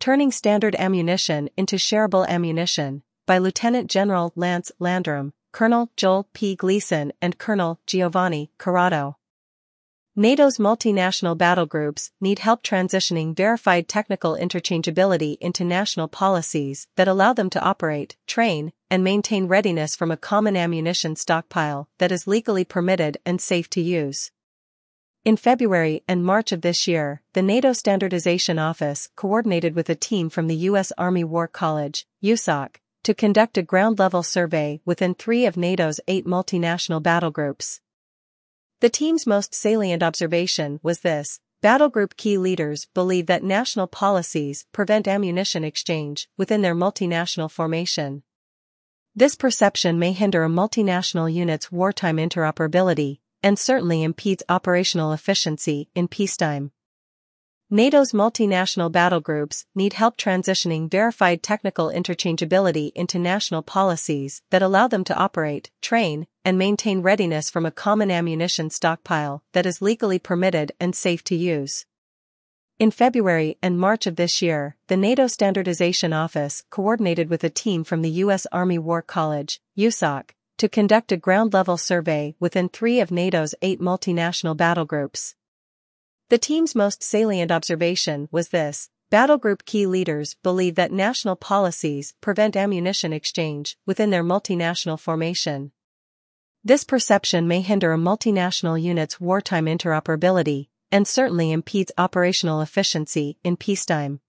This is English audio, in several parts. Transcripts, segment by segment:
Turning Standard Ammunition into Shareable Ammunition, by Lieutenant General Lance Landrum, Colonel Joel P. Gleason and Colonel Giovanni Corrado. NATO's multinational battle groups need help transitioning verified technical interchangeability into national policies that allow them to operate, train, and maintain readiness from a common ammunition stockpile that is legally permitted and safe to use. In February and March of this year, the NATO Standardization Office coordinated with a team from the U.S. Army War College, USAC, to conduct a ground-level survey within three of NATO's eight multinational battle groups. The team's most salient observation was this, battle group key leaders believe that national policies prevent ammunition exchange within their multinational formation. This perception may hinder a multinational unit's wartime interoperability, and certainly impedes operational efficiency in peacetime. NATO's multinational battle groups need help transitioning verified technical interchangeability into national policies that allow them to operate, train, and maintain readiness from a common ammunition stockpile that is legally permitted and safe to use. In February and March of this year, the NATO Standardization Office coordinated with a team from the U.S. Army War College, USAC, to conduct a ground-level survey within three of NATO's eight multinational battle groups. The team's most salient observation was this, battle group key leaders believe that national policies prevent ammunition exchange within their multinational formation. This perception may hinder a multinational unit's wartime interoperability, and certainly impedes operational efficiency in peacetime.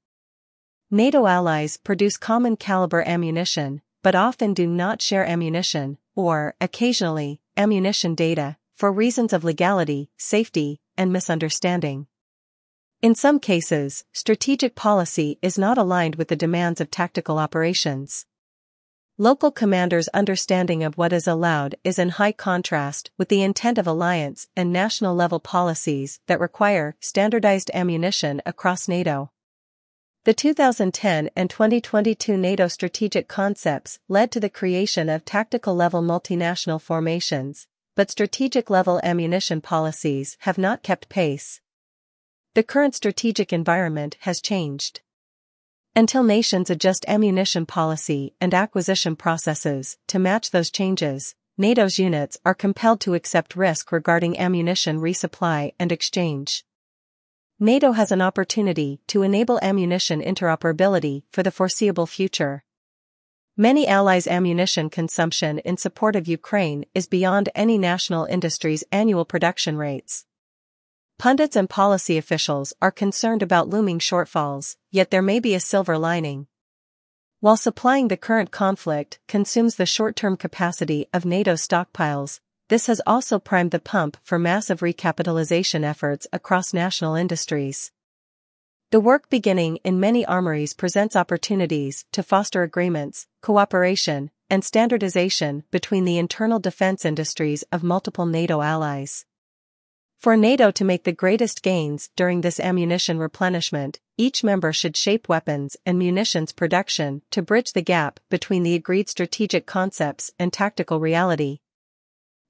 NATO allies produce common caliber ammunition, but often do not share ammunition, or, occasionally, ammunition data, for reasons of legality, safety, and misunderstanding. In some cases, strategic policy is not aligned with the demands of tactical operations. Local commanders' understanding of what is allowed is in high contrast with the intent of alliance and national level policies that require standardized ammunition across NATO. The 2010 and 2022 NATO strategic concepts led to the creation of tactical level multinational formations, but strategic level ammunition policies have not kept pace. The current strategic environment has changed. Until nations adjust ammunition policy and acquisition processes to match those changes, NATO's units are compelled to accept risk regarding ammunition resupply and exchange. NATO has an opportunity to enable ammunition interoperability for the foreseeable future. Many allies' ammunition consumption in support of Ukraine is beyond any national industry's annual production rates. Pundits and policy officials are concerned about looming shortfalls, yet there may be a silver lining. While supplying the current conflict consumes the short-term capacity of NATO stockpiles, this has also primed the pump for massive recapitalization efforts across national industries. The work beginning in many armories presents opportunities to foster agreements, cooperation, and standardization between the internal defense industries of multiple NATO allies. For NATO to make the greatest gains during this ammunition replenishment, each member should shape weapons and munitions production to bridge the gap between the agreed strategic concepts and tactical reality.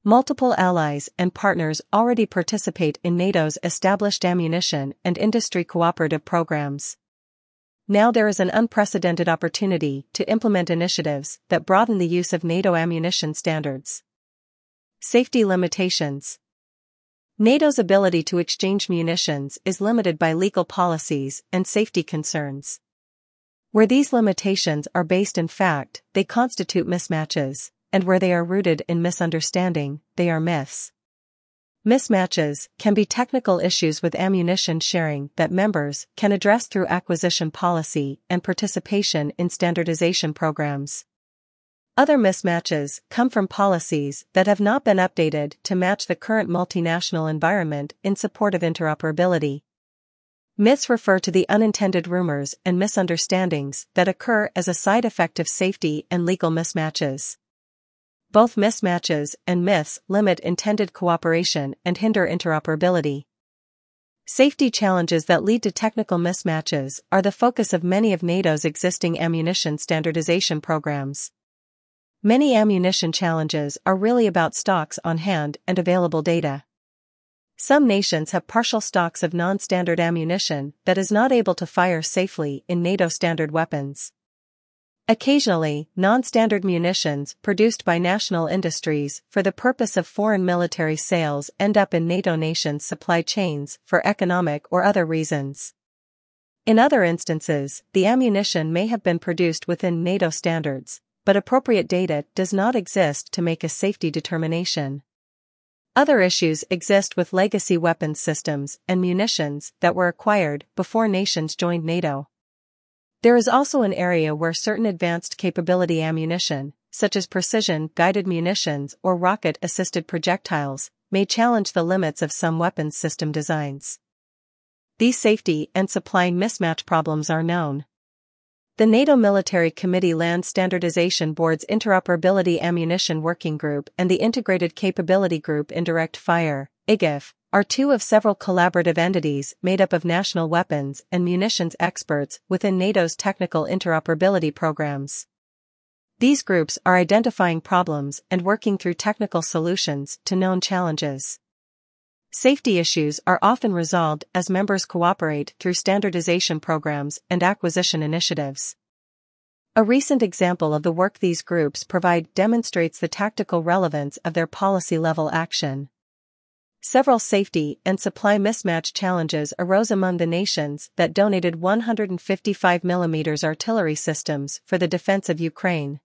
Multiple allies and partners already participate in NATO's established ammunition and industry cooperative programs. Now there is an unprecedented opportunity to implement initiatives that broaden the use of NATO ammunition standards. Safety limitations. NATO's ability to exchange munitions is limited by legal policies and safety concerns. Where these limitations are based in fact, they constitute mismatches and where they are rooted in misunderstanding, they are myths. Mismatches can be technical issues with ammunition sharing that members can address through acquisition policy and participation in standardization programs. Other mismatches come from policies that have not been updated to match the current multinational environment in support of interoperability. Myths refer to the unintended rumors and misunderstandings that occur as a side effect of safety and legal mismatches. Both mismatches and myths limit intended cooperation and hinder interoperability. Safety challenges that lead to technical mismatches are the focus of many of NATO's existing ammunition standardization programs. Many ammunition challenges are really about stocks on hand and available data. Some nations have partial stocks of non-standard ammunition that is not able to fire safely in NATO standard weapons. Occasionally, non-standard munitions produced by national industries for the purpose of foreign military sales end up in NATO nations' supply chains for economic or other reasons. In other instances, the ammunition may have been produced within NATO standards, but appropriate data does not exist to make a safety determination. Other issues exist with legacy weapons systems and munitions that were acquired before nations joined NATO. There is also an area where certain advanced capability ammunition, such as precision-guided munitions or rocket-assisted projectiles, may challenge the limits of some weapons system designs. These safety and supply mismatch problems are known. The NATO Military Committee Land Standardization Board's Interoperability Ammunition Working Group and the Integrated Capability Group Indirect Fire, IGIF, are two of several collaborative entities made up of national weapons and munitions experts within NATO's technical interoperability programs. These groups are identifying problems and working through technical solutions to known challenges. Safety issues are often resolved as members cooperate through standardization programs and acquisition initiatives. A recent example of the work these groups provide demonstrates the tactical relevance of their policy level action. Several safety and supply mismatch challenges arose among the nations that donated 155mm artillery systems for the defense of Ukraine.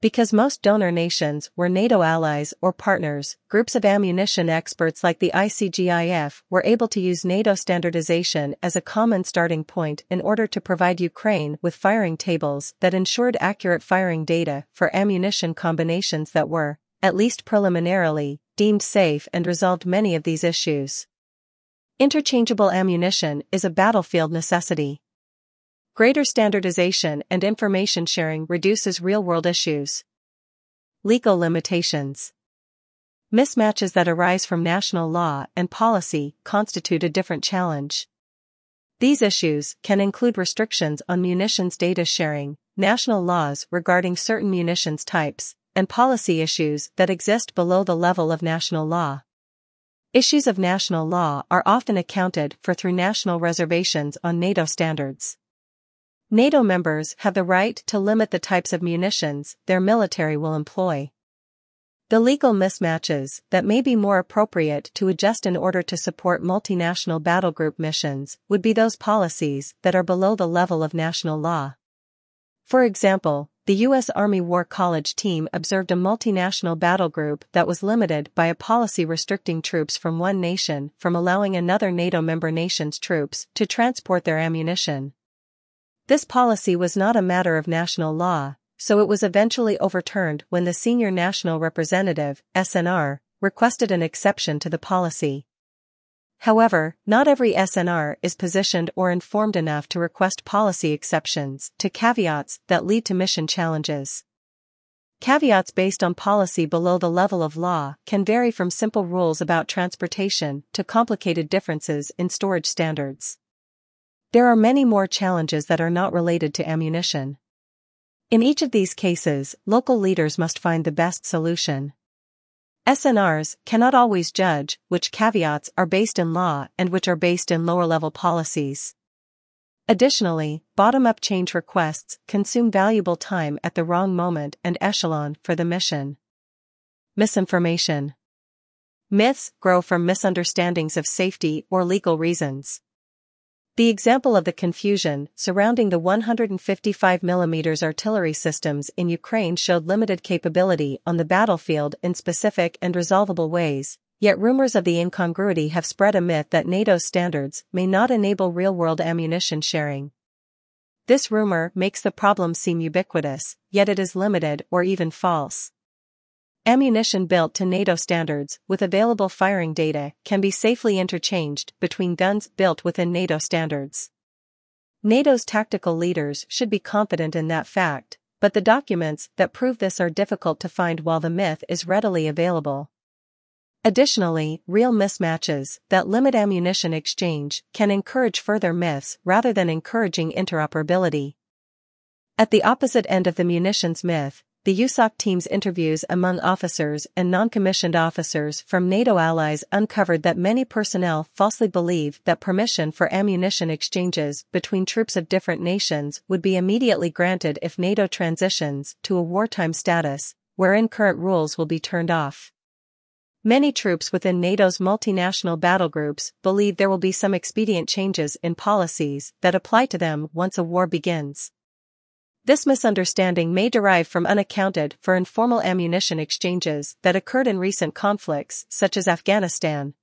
Because most donor nations were NATO allies or partners, groups of ammunition experts like the ICGIF were able to use NATO standardization as a common starting point in order to provide Ukraine with firing tables that ensured accurate firing data for ammunition combinations that were, at least preliminarily, deemed safe and resolved many of these issues. Interchangeable ammunition is a battlefield necessity. Greater standardization and information sharing reduces real-world issues. Legal limitations. Mismatches that arise from national law and policy constitute a different challenge. These issues can include restrictions on munitions data sharing, national laws regarding certain munitions types, and policy issues that exist below the level of national law. Issues of national law are often accounted for through national reservations on NATO standards. NATO members have the right to limit the types of munitions their military will employ. The legal mismatches that may be more appropriate to adjust in order to support multinational battlegroup missions would be those policies that are below the level of national law. For example, the U.S. Army War College team observed a multinational battle group that was limited by a policy restricting troops from one nation from allowing another NATO member nation's troops to transport their ammunition. This policy was not a matter of national law, so it was eventually overturned when the Senior National Representative, SNR, requested an exception to the policy. However, not every SNR is positioned or informed enough to request policy exceptions to caveats that lead to mission challenges. Caveats based on policy below the level of law can vary from simple rules about transportation to complicated differences in storage standards. There are many more challenges that are not related to ammunition. In each of these cases, local leaders must find the best solution. SNRs cannot always judge which caveats are based in law and which are based in lower level policies. Additionally, bottom up change requests consume valuable time at the wrong moment and echelon for the mission. Misinformation. Myths grow from misunderstandings of safety or legal reasons. The example of the confusion surrounding the 155mm artillery systems in Ukraine showed limited capability on the battlefield in specific and resolvable ways, yet rumors of the incongruity have spread a myth that NATO standards may not enable real-world ammunition sharing. This rumor makes the problem seem ubiquitous, yet it is limited or even false. Ammunition built to NATO standards with available firing data can be safely interchanged between guns built within NATO standards. NATO's tactical leaders should be confident in that fact, but the documents that prove this are difficult to find while the myth is readily available. Additionally, real mismatches that limit ammunition exchange can encourage further myths rather than encouraging interoperability. At the opposite end of the munitions myth, the USOC team's interviews among officers and non-commissioned officers from NATO allies uncovered that many personnel falsely believe that permission for ammunition exchanges between troops of different nations would be immediately granted if NATO transitions to a wartime status, wherein current rules will be turned off. Many troops within NATO's multinational battle groups believe there will be some expedient changes in policies that apply to them once a war begins. This misunderstanding may derive from unaccounted for informal ammunition exchanges that occurred in recent conflicts such as Afghanistan.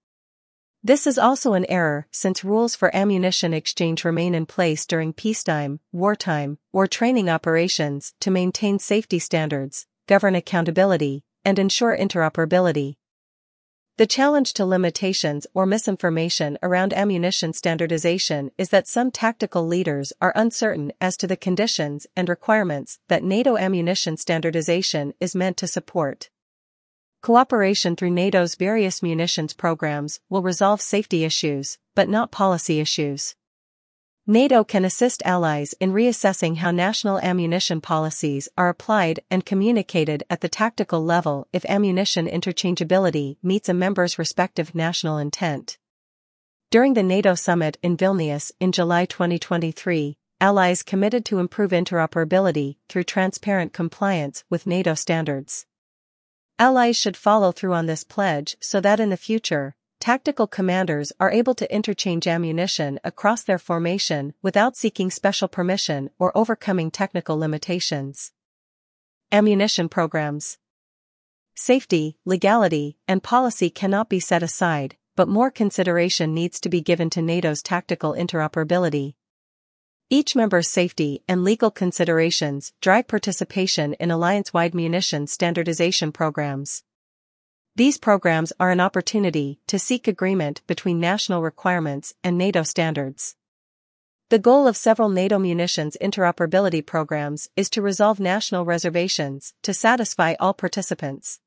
This is also an error since rules for ammunition exchange remain in place during peacetime, wartime, or training operations to maintain safety standards, govern accountability, and ensure interoperability. The challenge to limitations or misinformation around ammunition standardization is that some tactical leaders are uncertain as to the conditions and requirements that NATO ammunition standardization is meant to support. Cooperation through NATO's various munitions programs will resolve safety issues, but not policy issues. NATO can assist allies in reassessing how national ammunition policies are applied and communicated at the tactical level if ammunition interchangeability meets a member's respective national intent. During the NATO summit in Vilnius in July 2023, allies committed to improve interoperability through transparent compliance with NATO standards. Allies should follow through on this pledge so that in the future, tactical commanders are able to interchange ammunition across their formation without seeking special permission or overcoming technical limitations. Ammunition programs. Safety, legality, and policy cannot be set aside, but more consideration needs to be given to NATO's tactical interoperability. Each member's safety and legal considerations drive participation in alliance-wide munition standardization programs. These programs are an opportunity to seek agreement between national requirements and NATO standards. The goal of several NATO munitions interoperability programs is to resolve national reservations to satisfy all participants.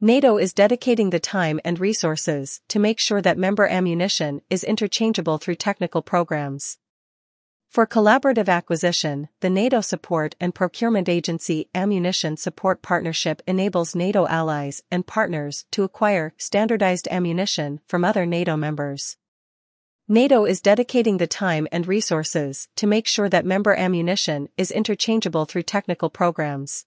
NATO is dedicating the time and resources to make sure that member ammunition is interchangeable through technical programs. For collaborative acquisition, the NATO Support and Procurement Agency Ammunition Support Partnership enables NATO allies and partners to acquire standardized ammunition from other NATO members. NATO is dedicating the time and resources to make sure that member ammunition is interchangeable through technical programs.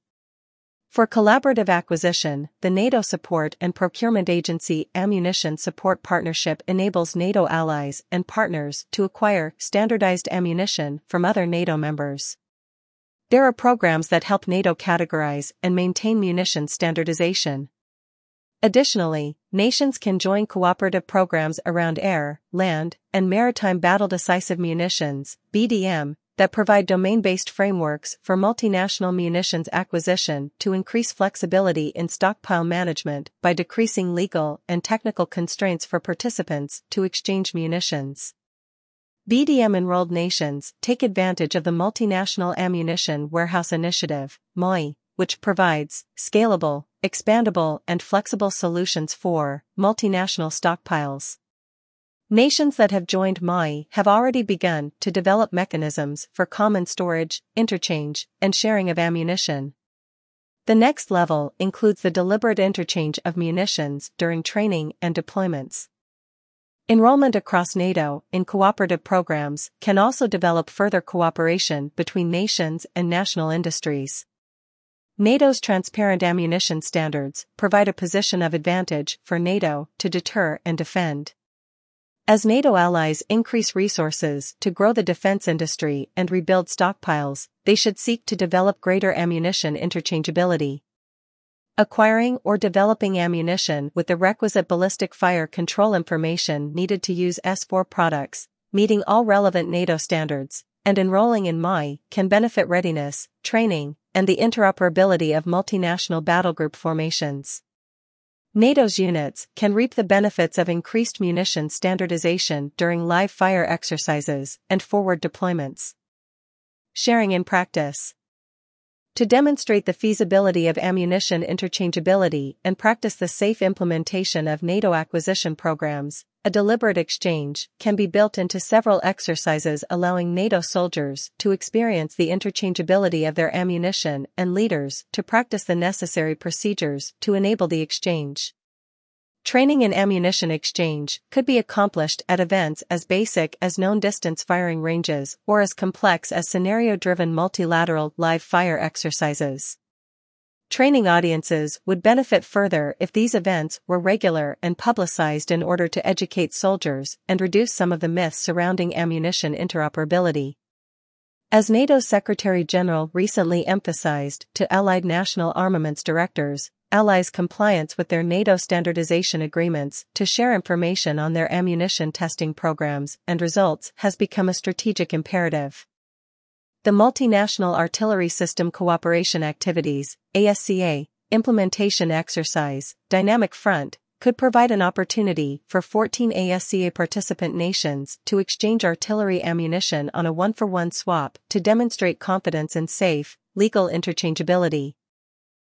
For collaborative acquisition, the NATO Support and Procurement Agency Ammunition Support Partnership enables NATO allies and partners to acquire standardized ammunition from other NATO members. There are programs that help NATO categorize and maintain munition standardization. Additionally, nations can join cooperative programs around air, land, and maritime battle decisive munitions, BDM, that provide domain-based frameworks for multinational munitions acquisition to increase flexibility in stockpile management by decreasing legal and technical constraints for participants to exchange munitions. BDM-enrolled nations take advantage of the Multinational Ammunition Warehouse Initiative, MAWI, which provides scalable, expandable and flexible solutions for multinational stockpiles. Nations that have joined MAI have already begun to develop mechanisms for common storage, interchange, and sharing of ammunition. The next level includes the deliberate interchange of munitions during training and deployments. Enrollment across NATO in cooperative programs can also develop further cooperation between nations and national industries. NATO's transparent ammunition standards provide a position of advantage for NATO to deter and defend. As NATO allies increase resources to grow the defense industry and rebuild stockpiles, they should seek to develop greater ammunition interchangeability. Acquiring or developing ammunition with the requisite ballistic fire control information needed to use S4 products, meeting all relevant NATO standards, and enrolling in MAWI can benefit readiness, training, and the interoperability of multinational battlegroup formations. NATO's units can reap the benefits of increased munition standardization during live fire exercises and forward deployments. Sharing in practice. To demonstrate the feasibility of ammunition interchangeability and practice the safe implementation of NATO acquisition programs, a deliberate exchange, can be built into several exercises allowing NATO soldiers to experience the interchangeability of their ammunition and leaders to practice the necessary procedures to enable the exchange. Training in ammunition exchange could be accomplished at events as basic as known distance firing ranges or as complex as scenario-driven multilateral live fire exercises. Training audiences would benefit further if these events were regular and publicized in order to educate soldiers and reduce some of the myths surrounding ammunition interoperability. As NATO Secretary General recently emphasized to Allied national armaments directors, allies' compliance with their NATO standardization agreements to share information on their ammunition testing programs and results has become a strategic imperative. The Multinational Artillery System Cooperation Activities, ASCA, implementation exercise, Dynamic Front, could provide an opportunity for 14 ASCA participant nations to exchange artillery ammunition on a one-for-one swap to demonstrate confidence in safe, legal interchangeability.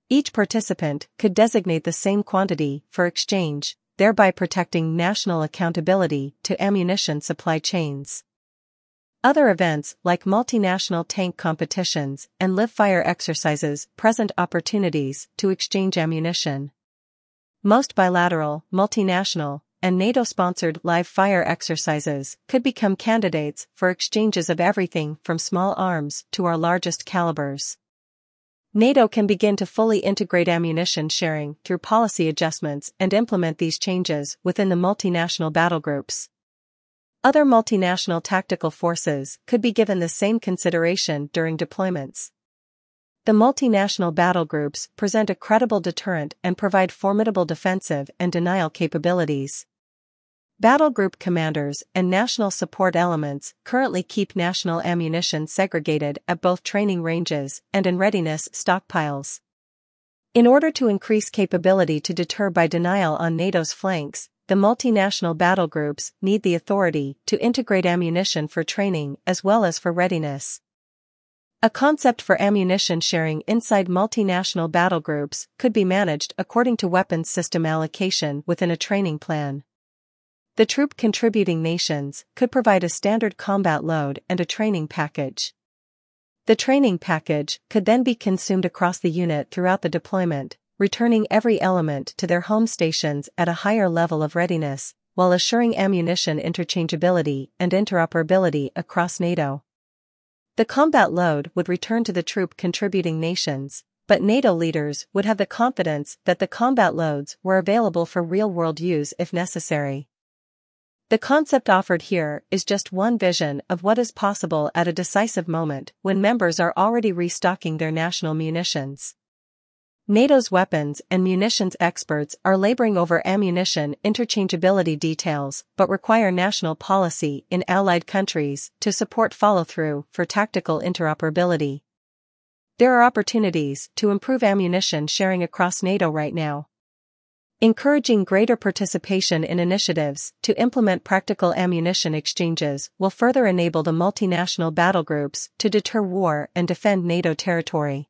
Each participant could designate the same quantity for exchange, thereby protecting national accountability to ammunition supply chains. Other events like multinational tank competitions and live fire exercises present opportunities to exchange ammunition. Most bilateral, multinational, and NATO-sponsored live fire exercises could become candidates for exchanges of everything from small arms to our largest calibers. NATO can begin to fully integrate ammunition sharing through policy adjustments and implement these changes within the multinational battle groups. Other multinational tactical forces could be given the same consideration during deployments. The multinational battle groups present a credible deterrent and provide formidable defensive and denial capabilities. Battle group commanders and national support elements currently keep national ammunition segregated at both training ranges and in readiness stockpiles. In order to increase capability to deter by denial on NATO's flanks, the multinational battle groups need the authority to integrate ammunition for training as well as for readiness. A concept for ammunition sharing inside multinational battle groups could be managed according to weapons system allocation within a training plan. The troop contributing nations could provide a standard combat load and a training package. The training package could then be consumed across the unit throughout the deployment, returning every element to their home stations at a higher level of readiness, while assuring ammunition interchangeability and interoperability across NATO. The combat load would return to the troop contributing nations, but NATO leaders would have the confidence that the combat loads were available for real-world use if necessary. The concept offered here is just one vision of what is possible at a decisive moment when members are already restocking their national munitions. NATO's weapons and munitions experts are laboring over ammunition interchangeability details but require national policy in allied countries to support follow-through for tactical interoperability. There are opportunities to improve ammunition sharing across NATO right now. Encouraging greater participation in initiatives to implement practical ammunition exchanges will further enable the multinational battle groups to deter war and defend NATO territory.